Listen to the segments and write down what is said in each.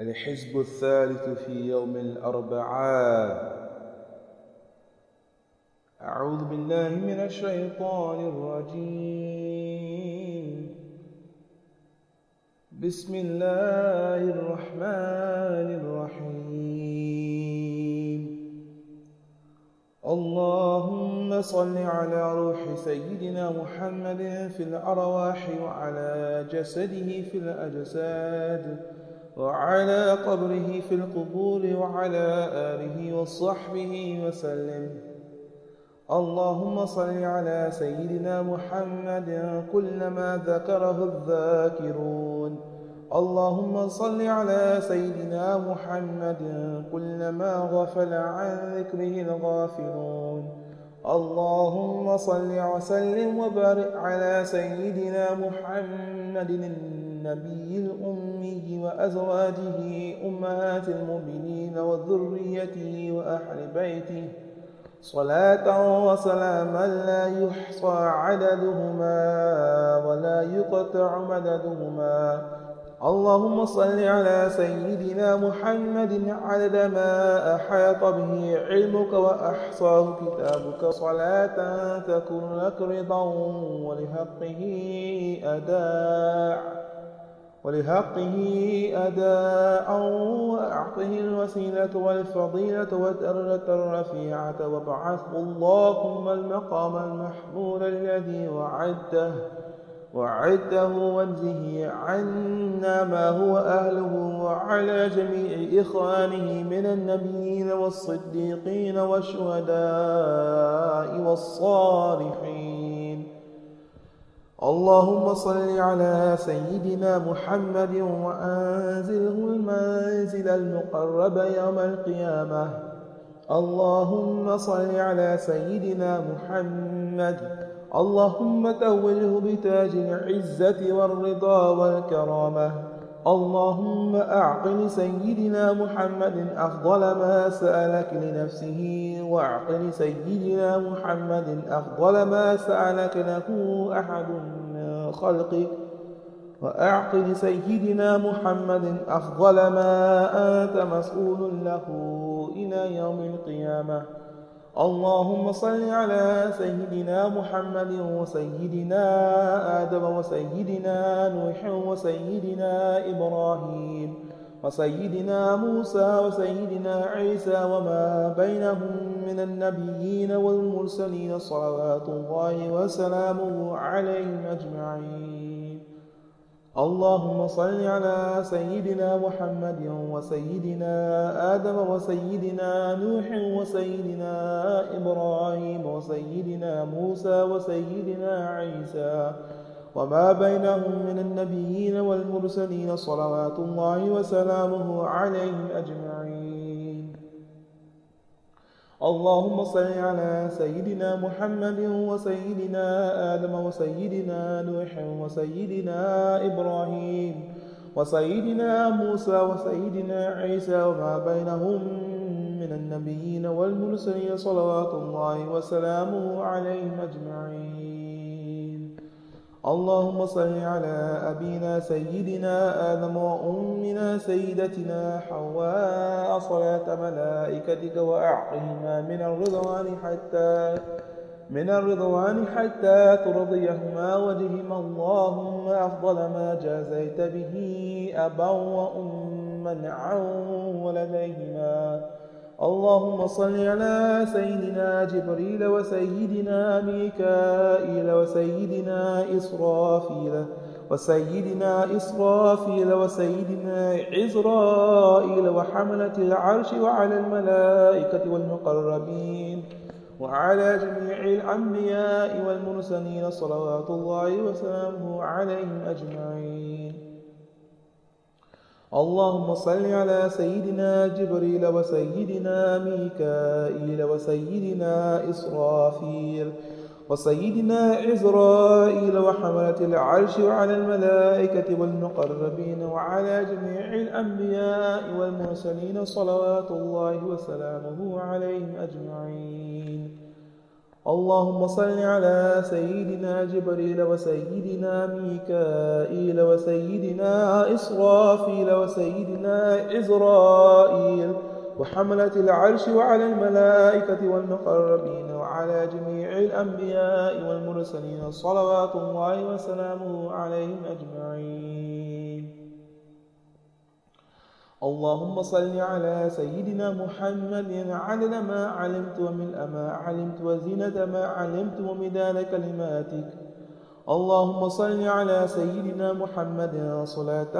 الحزب الثالث في يوم الأربعاء. أعوذ بالله من الشيطان الرجيم. بسم الله الرحمن الرحيم. اللهم صل على روح سيدنا محمد في الأرواح وعلى جسده في الأجساد. وعلى قبره في القبور وعلى آله وصحبه وسلم. اللهم صل على سيدنا محمد كلما ذكره الذاكرون. اللهم صل على سيدنا محمد كلما غفل عن ذكره الغافلون. اللهم صل وسلم وبارك على سيدنا محمد النبي الأمي وأزواجه أمهات المؤمنين وذريته وأهل بيته. صلاة وسلاما لا يحصى عددهما ولا يقطع مددهما. اللهم صل على سيدنا محمد عدد ما أحاط به علمك وأحصاه كتابك. صلاة تكون لك رضا ولحقه أداء. ولحقه أداء وأعطه الوسيلة والفضيلة والدرجة الرفيعة وابعثه اللهم المقام المحمول الذي وعدته وعده وانزه عنا ما هو أهله وعلى جميع إخوانه من النبيين والصديقين والشهداء والصالحين. اللهم صل على سيدنا محمد وأنزله المنزل المقرب يوم القيامة. اللهم صل على سيدنا محمد. اللهم توله بتاج العزة والرضا والكرامة. اللهم أعط لسيدنا محمد أفضل ما سألك لنفسه وأعط لسيدنا محمد أفضل ما سألك له أحد من خلقك وأعط لسيدنا محمد أفضل ما أنت مسؤول له إلى يوم القيامة. اللهم صل على سيدنا محمد وسيدنا آدم وسيدنا نوح وسيدنا إبراهيم وسيدنا موسى وسيدنا عيسى وما بينهم من النبيين والمرسلين صلوات الله وسلامه عليهم أجمعين. اللهم صل على سيدنا محمد وسيدنا آدم وسيدنا نوح وسيدنا إبراهيم وسيدنا موسى وسيدنا عيسى وما بينهم من النبيين والمرسلين صلوات الله وسلامه عليهم أجمعين. اللهم صل على سيدنا محمد وسيدنا آدم وسيدنا نوح وسيدنا إبراهيم وسيدنا موسى وسيدنا عيسى وما بينهم من النبيين والمرسلين صلوات الله وسلامه عليهم أجمعين. اللهم صل على أبينا سيدنا آدم وأمنا سيدتنا حواء صلاة ملائكتك وأعطهما من الرضوان حتى من الرضوان حتى ترضيهما وجهما اللهم أفضل ما جازيت به أبا وأما عن ولديهما. اللهم صل على سيدنا جبريل وسيدنا ميكائيل وسيدنا إسرافيل وسيدنا إسرافيل وسيدنا عزرائيل وحملة العرش وعلى الملائكة والمقربين وعلى جميع الأنبياء والمرسلين صلوات الله وسلامه عليهم أجمعين. اللهم صل على سيدنا جبريل وسيدنا ميكائيل وسيدنا إسرافيل وسيدنا عزرائيل وحملة العرش وعلى الملائكة والمقربين وعلى جميع الأنبياء والمرسلين صلوات الله وسلامه عليهم أجمعين. اللهم صل على سيدنا جبريل وسيدنا ميكائيل وسيدنا إسرافيل وسيدنا عزرائيل وحملة العرش وعلى الملائكة والمقربين وعلى جميع الأنبياء والمرسلين صلوات الله وسلامه عليهم أجمعين. اللهم صل على سيدنا محمد عدد ما علمت وملء ما علمت وزينة ما علمت ومداد كلماتك. اللهم صل على سيدنا محمد صلاة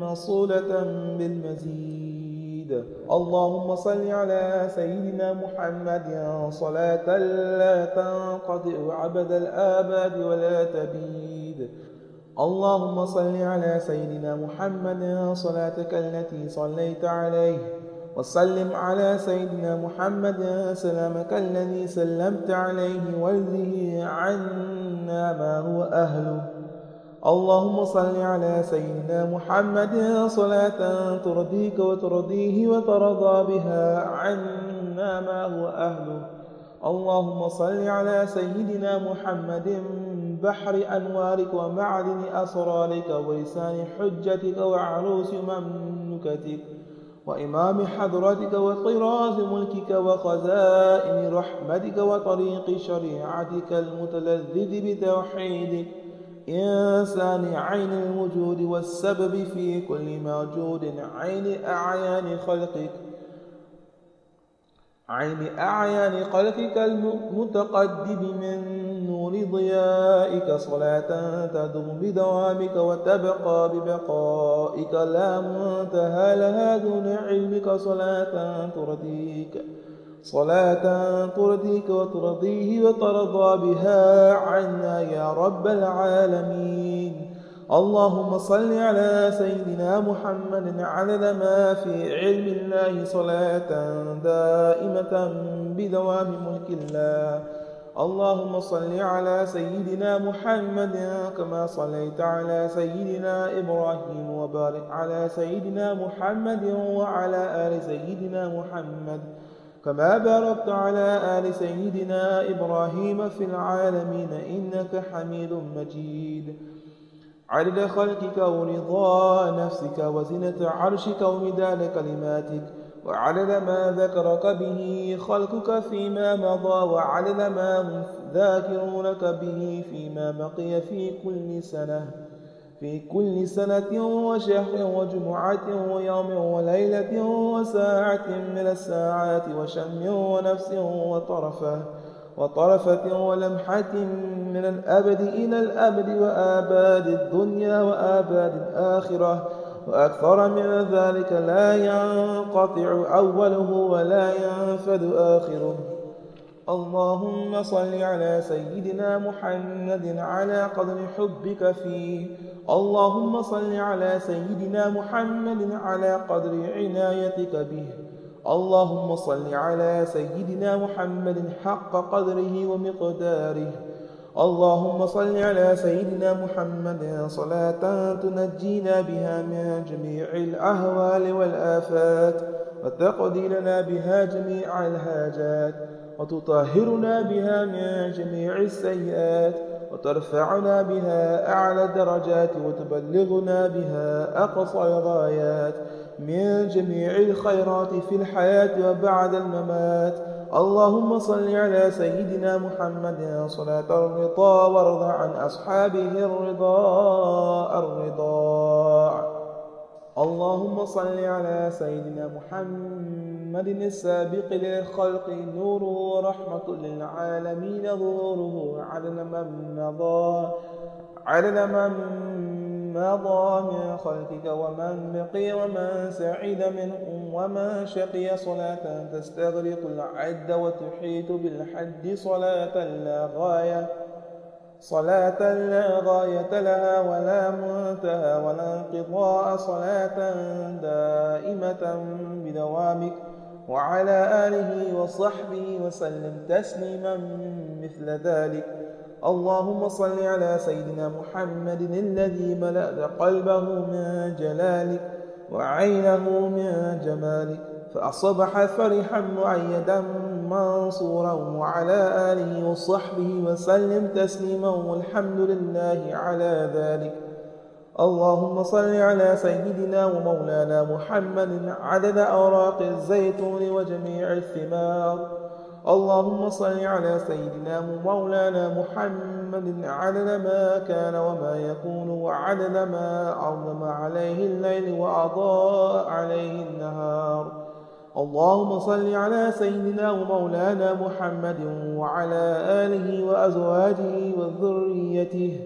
موصولة بالمزيد. اللهم صل على سيدنا محمد صلاة لا تنقطع عبد الآباد ولا تبيد. اللهم صل على سيدنا محمد صلاتك التي صليت عليه. وسلم على سيدنا محمد سلامك الذي سلمت عليه. والذي عنا ما هو أهله. اللهم صل على سيدنا محمد صلاة ترضيك وترضيه وترضى بها عنا ما هو أهله. اللهم صل على سيدنا محمد بحر أنوارك ومعدن أسرارك ولسان حجتك وعروس مملكتك وإمام حضرتك وطراز ملكك وخزائن رحمتك وطريق شريعتك المتلذذ بتوحيدك. إنسان عين الوجود والسبب في كل موجود عين أعيان خلقك. عين أعيان خلقك المتقدم من نور ضيائك صلاة تدوم بدوامك وتبقى ببقائك لا منتهى لها دون علمك صلاة ترضيك صلاة ترضيك وترضيه وترضى بها عنا يا رب العالمين. اللهم صل على سيدنا محمد عدد ما في علم الله صلاة دائمة بدوام ملك الله. اللهم صل على سيدنا محمد كما صليت على سيدنا إبراهيم وبارك على سيدنا محمد وعلى آل سيدنا محمد كما باركت على آل سيدنا إبراهيم في العالمين إنك حميد مجيد. عدد خلقك ورضا نفسك وزنة عرشك ومداد كلماتك وعدد ما ذكرك به خلقك فيما مضى وعدد ما هم ذاكرونك به فيما بقي في كل سنة. في كل سنة وشهر وجمعة ويوم وليلة وساعة من الساعات وشم ونفس وطرفة. وطرفة ولمحة من الأبد إلى الأبد وآباد الدنيا وآباد الآخرة وأكثر من ذلك لا ينقطع أوله ولا ينفد آخره. اللهم صل على سيدنا محمد على قدر حبك فيه. اللهم صل على سيدنا محمد على قدر عنايتك به. اللهم صل على سيدنا محمد حق قدره ومقداره. اللهم صل على سيدنا محمد صلاة تنجينا بها من جميع الأهوال والآفات وتقضي لنا بها جميع الحاجات وتطهرنا بها من جميع السيئات وترفعنا بها أعلى الدرجات وتبلغنا بها أقصى الغايات من جميع الخيرات في الحياة وبعد الممات. اللهم صل على سيدنا محمد صلاة الرضا وارض عن أصحابه الرضا الرضا. اللهم صل على سيدنا محمد السابق للخلق نوره ورحمة للعالمين ظهوره عدد من مضى عدد من مضى من خلقك ومن بقي ومن سعد منهم ومن شقي صلاة تستغرق العد وتحيط بالحد صلاة لا غاية. صلاة لا غاية لها ولا منتهى ولا انقضاء. صلاة دائمة بدوامك وعلى آله وصحبه وسلم تسليما مثل ذلك. اللهم صل على سيدنا محمد الذي ملأت قلبه من جلالك وعينه من جمالك فأصبح فرحا مؤيدا منصورا وعلى آله وصحبه وسلم تسليما والحمد لله على ذلك. اللهم صل على سيدنا ومولانا محمد عدد أوراق الزيتون وجميع الثمار. اللهم صل على سيدنا ومولانا محمد عدد ما كان وما يكون وعدد ما أظلم عليه الليل وأضاء عليه النهار. اللهم صل على سيدنا ومولانا محمد وعلى آله وأزواجه وذريته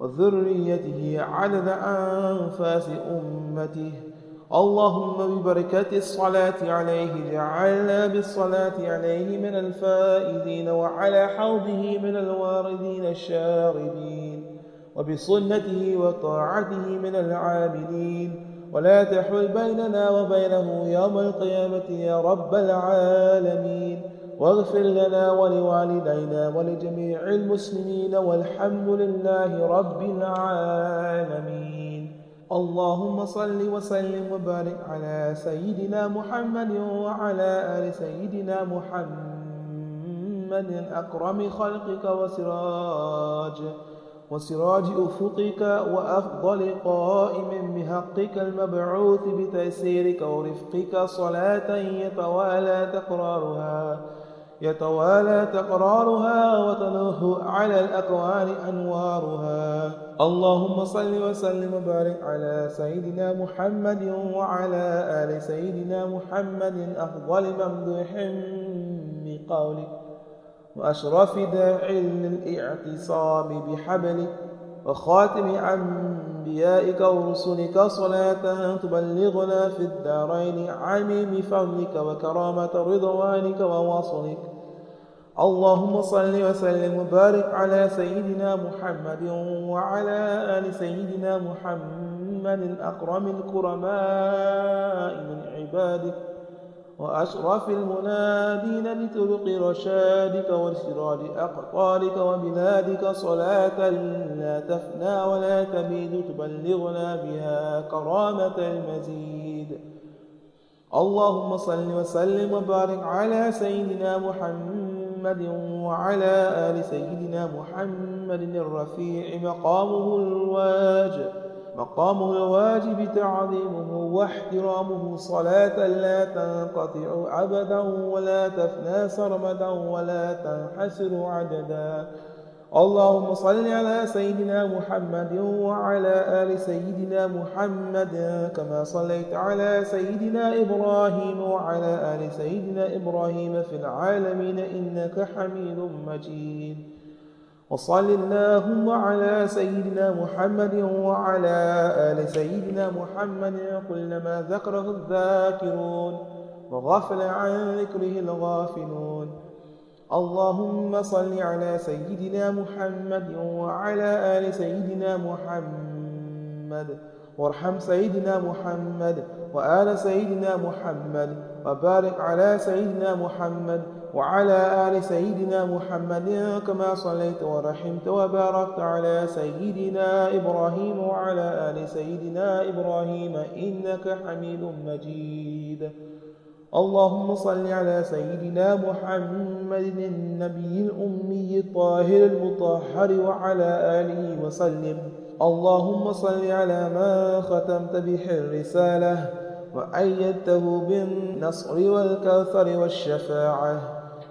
وذريته عدد أنفاس أمته. اللهم ببركة الصلاة عليه جعلنا بالصلاة عليه من الفائزين وعلى حوضه من الواردين الشاربين وبسنته وطاعته من العابدين ولا تحل بيننا وبينه يوم القيامة يا رب العالمين. واغفر لنا ولوالدينا ولجميع المسلمين والحمد لله رب العالمين. اللهم صل وسلم وبارك على سيدنا محمد وعلى آل سيدنا محمد أكرم خلقك وسراج وسراج أفقك وأفضل قائم بحقك المبعوث بتيسيرك ورفقك صلاة يتوالى تقرارها يتوالى تقرارها وتنوه على الأكوان أنوارها. اللهم صل وسلم وبارك على سيدنا محمد وعلى آل سيدنا محمد أفضل ممدوح بقولك وأشرف داع للاعتصام بحبلك وخاتم أنبيائك ورسلك صلاة تبلغنا في الدارين عميم فضلك وكرامة رضوانك ووصلك اللهم صل وسلم وبارك على سيدنا محمد وعلى آل سيدنا محمد أكرم الكرماء من عبادك وأشرف المنادين لطرق رشادك وسراج أقطارك وبلادك صلاة لا تفنى ولا تبيد تبلغنا بها كرامة المزيد. اللهم صل وسلم وبارك على سيدنا محمد وعلى آل سيدنا محمد الرفيع مقامه الواجب مقامه الواجب تعظيمه واحترامه. صلاة لا تنقطع أبدا ولا تفنى سرمدا ولا تنحسر عددا. اللهم صل على سيدنا محمد وعلى آل سيدنا محمد كما صليت على سيدنا إبراهيم وعلى آل سيدنا إبراهيم في العالمين إنك حميد مجيد. وصل اللهم على سيدنا محمد وعلى آل سيدنا محمد كلما ذكره الذاكرون وغفل عن ذكره الغافلون. اللهم صل على سيدنا محمد وعلى آل سيدنا محمد. وارحم سيدنا محمد وآل سيدنا محمد وبارك على سيدنا محمد وعلى آل سيدنا محمد كما صليت ورحمت وباركت على سيدنا إبراهيم وعلى آل سيدنا إبراهيم إنك حميد مجيد. اللهم صل على سيدنا محمد النبي الأمي الطاهر المطهر وعلى آله وسلم. اللهم صل على ما ختمت به الرسالة وأيدته بالنصر والكوثر والشفاعة.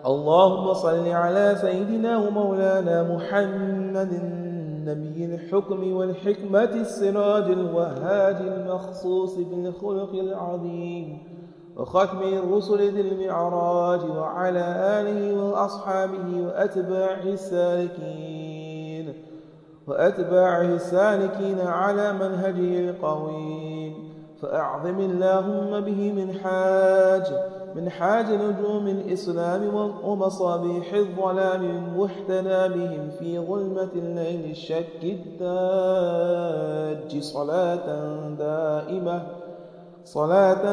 اللهم صل على سيدنا ومولانا محمد النبي الحكم والحكمة السراج الوهاج المخصوص بالخلق العظيم. وختم الرسل ذي المعراج وعلى آله وأصحابه وأتباعه السالكين وأتباعه السالكين على منهجه القويم. فأعظم اللهم به من حاج من حاج نجوم الإسلام ومصابيح الظلام المحتنى بهم في ظلمة الليل الشك الداج صلاة دائمة. صلاة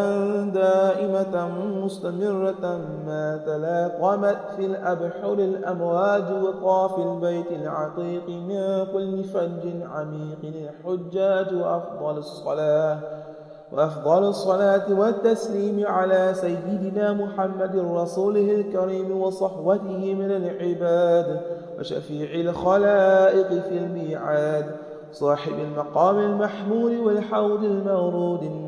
دائمة مستمرة ما تلاقمت في الأبحر الأمواج وطاف البيت العتيق من كل فج عميق الحجاج وأفضل الصلاة وأفضل الصلاة والتسليم على سيدنا محمد رسوله الكريم وصحوته من العباد وشفيع الخلائق في الميعاد صاحب المقام المحمود والحوض المورود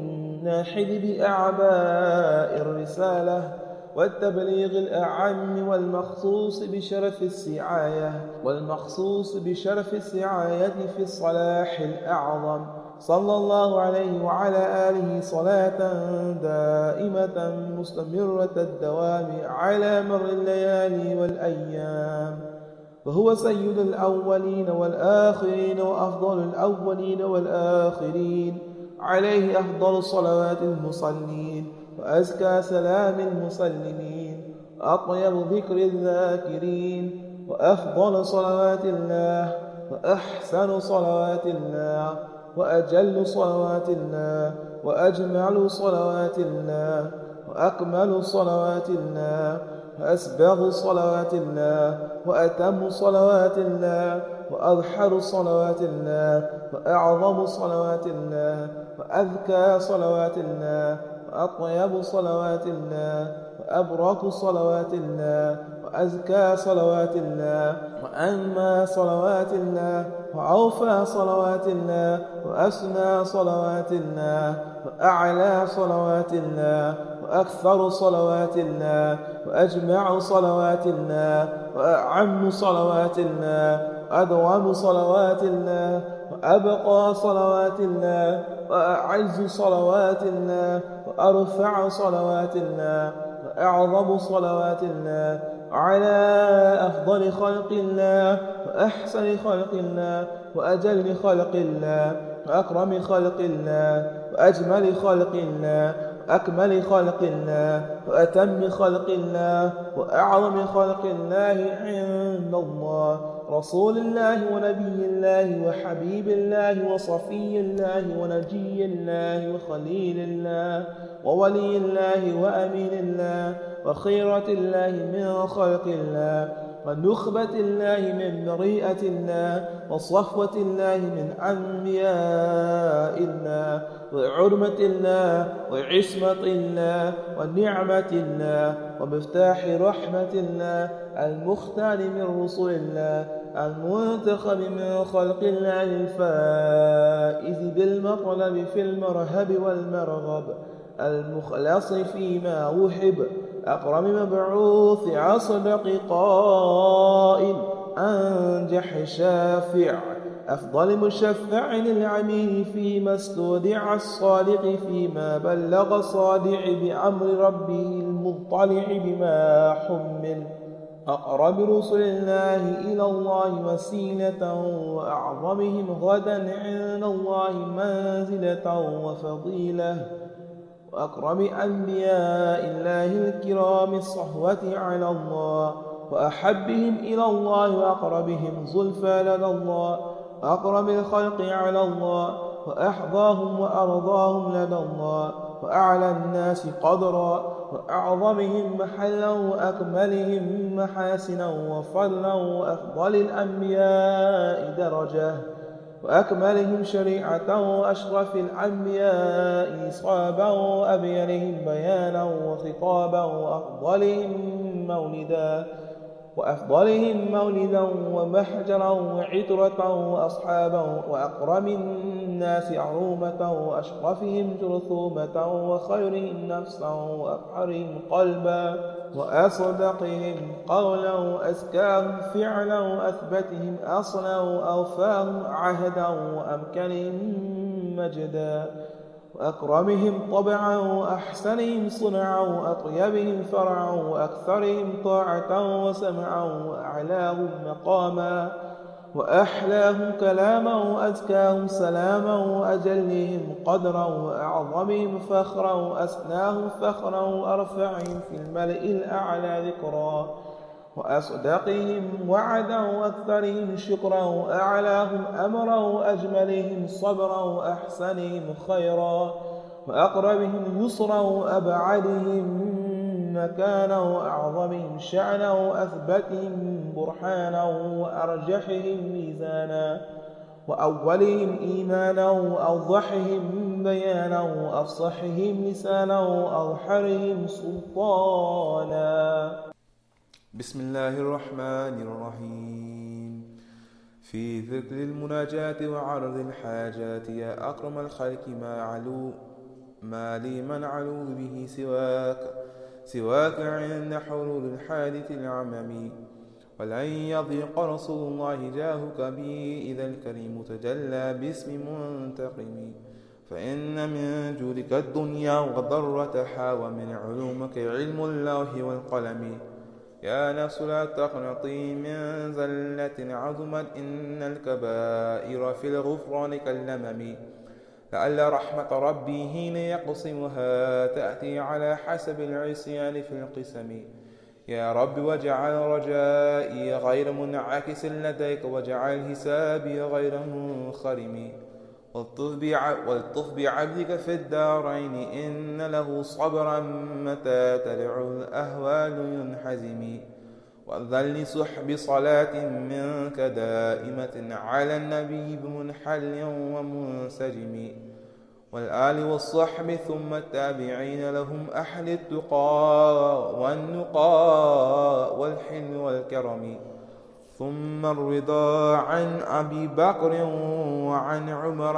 الناحد بأعباء الرسالة والتبليغ الأعم والمخصوص بشرف السعاية والمخصوص بشرف السعاية في الصلاح الأعظم. صلى الله عليه وعلى آله صلاة دائمة مستمرة الدوام على مر الليالي والأيام. فهو سيد الأولين والآخرين وأفضل الأولين والآخرين. عليه أفضل صلوات المصلين وأزكى سلام المسلمين وأطيب ذكر الذاكرين وأفضل صلوات الله وأحسن صلوات الله وأجل صلوات الله وأجمل صلوات الله وأكمل صلوات الله وأسبغ صلوات الله وأتم صلوات الله وأظهر صلوات الله وأعظم صلوات الله وأذكى صلوات الله وأطيب صلوات الله وأبرك صلوات الله وأزكى صلوات الله وأنمى صلوات الله وأوفى صلوات الله وأسنى صلوات الله وأعلى صلوات الله وأكثر صلوات الله وأجمع صلوات الله وأعم صلوات الله وأدوم صلوات الله وأبقى صلوات الله وأعز صلوات الله وأرفع صلوات الله وأعظم صلوات الله على أفضل خلق الله وأحسن خلق الله وأجل خلق الله وأكرم خلق الله وأجمل خلق الله وأكمل خلق الله وأتم خلق الله وأعظم خلق الله عند الله. رسول الله ونبي الله وحبيب الله وصفي الله ونجي الله وخليل الله وولي الله وأمين الله وخيرة الله من خلق الله. ونخبة الله من بريئة الله وصفوة الله من أنبياء الله وعرمة الله وعصمة الله ونعمة الله ومفتاح رحمة الله المختار من رسل الله المنتخب من خلق الله الفائز بالمطلب في المرهب والمرغب المخلص فيما وحب أكرم مبعوث أصدق قائل أنجح شافع أفضل مشفع للعميل فيما استودع الصادق فيما بلغ صادع بأمر ربه المطلع بما حمل. أقرب رسل الله إلى الله وسيلة وأعظمهم غدا عند الله منزلة وفضيلة. وأكرم أنبياء الله الكرام الصحوة على الله وأحبهم إلى الله وأقربهم زلفى لدى الله وأقرب الخلق على الله وأحظاهم وأرضاهم لدى الله وأعلى الناس قدرا وأعظمهم محلا وأكملهم محاسنا وفضلا وأفضل الأنبياء درجة وأكملهم شريعة وأشرف الأنبياء إصابا وأبينهم بيانا وخطابا وأفضلهم مولدا وأفضلهم مولدا ومحجرا وعطرة وأصحابا وأقرم الناس عرومة وأشرفهم جرثومة وخيرهم نفسا وأفحرهم قلبا وأصدقهم قولا وأزكاهم فعلا وأثبتهم أصلا وأوفاهم عهدا وأمكنهم مجدا وأكرمهم طبعا وأحسنهم صنعا وأطيبهم فرعا وأكثرهم طاعة وسمعا وأعلاهم مقاما وأحلاهم كلاما وأزكاهم سلاما وأجلهم قدرا وأعظمهم فخرا وأسناهم فخرا وأرفعهم في الملئ الأعلى ذكرا وأصدقهم وعدا وأكثرهم شكرا وأعلاهم أمرا وأجملهم صبرا وأحسنهم خيرا وأقربهم يسرا وأبعدهم مكانا وأعظمهم شأنا وأثبتهم برهانا وأرجحهم ميزانا وأولهم إيمانا وأوضحهم بيانا وأفصحهم لسانا وأظهرهم سلطانا. بسم الله الرحمن الرحيم. في ذكر المناجاة وعرض الحاجات يا أكرم الخلق ما علو ما لي من علو به سواك. سواك عند حلول الحادث العممي ولن يضيق رسول الله جاهك بي إذا الكريم تجلى باسم منتقم. فإن من جودك الدنيا وضرتها ومن علومك علم الله والقلم. يا نفس لا تقنطي من زلة عظمت إن الكبائر في الغفران كاللمم. لعل رحمة ربي حين يقسمها تأتي على حسب العصيان في القسم. يا رب واجعل رجائي غير منعكس لديك واجعل حسابي غير منخرم. والطف بعبدك في الدارين إن له صبرا متى تدعو الأهوال ينحزم. وأذن لسحب صلاة منك دائمة على النبي بمنحل ومنسجم. والآل والصحب ثم التابعين لهم أهل التقى والنقى والحلم والكرم. ثم الرضا عن أبي بكر وعن عمر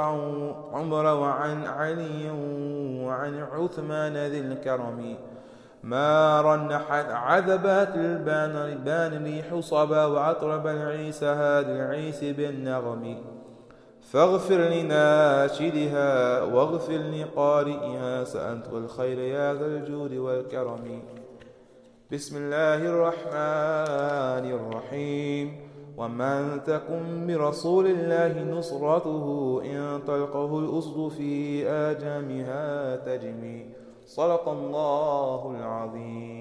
عمر وعن علي وعن عثمان ذي الكرم. ما رنحت عذبات البان بان لي حصبا وأطرب العيس هذا العيس بالنغم. فاغفر لناشدها واغفر لقارئها سأنت الخير يا ذا الجود والكرم. بسم الله الرحمن الرحيم. ومن تكن برسول الله نصرته إن تلقه الأسد في آجامها تجمي. صدق الله العظيم.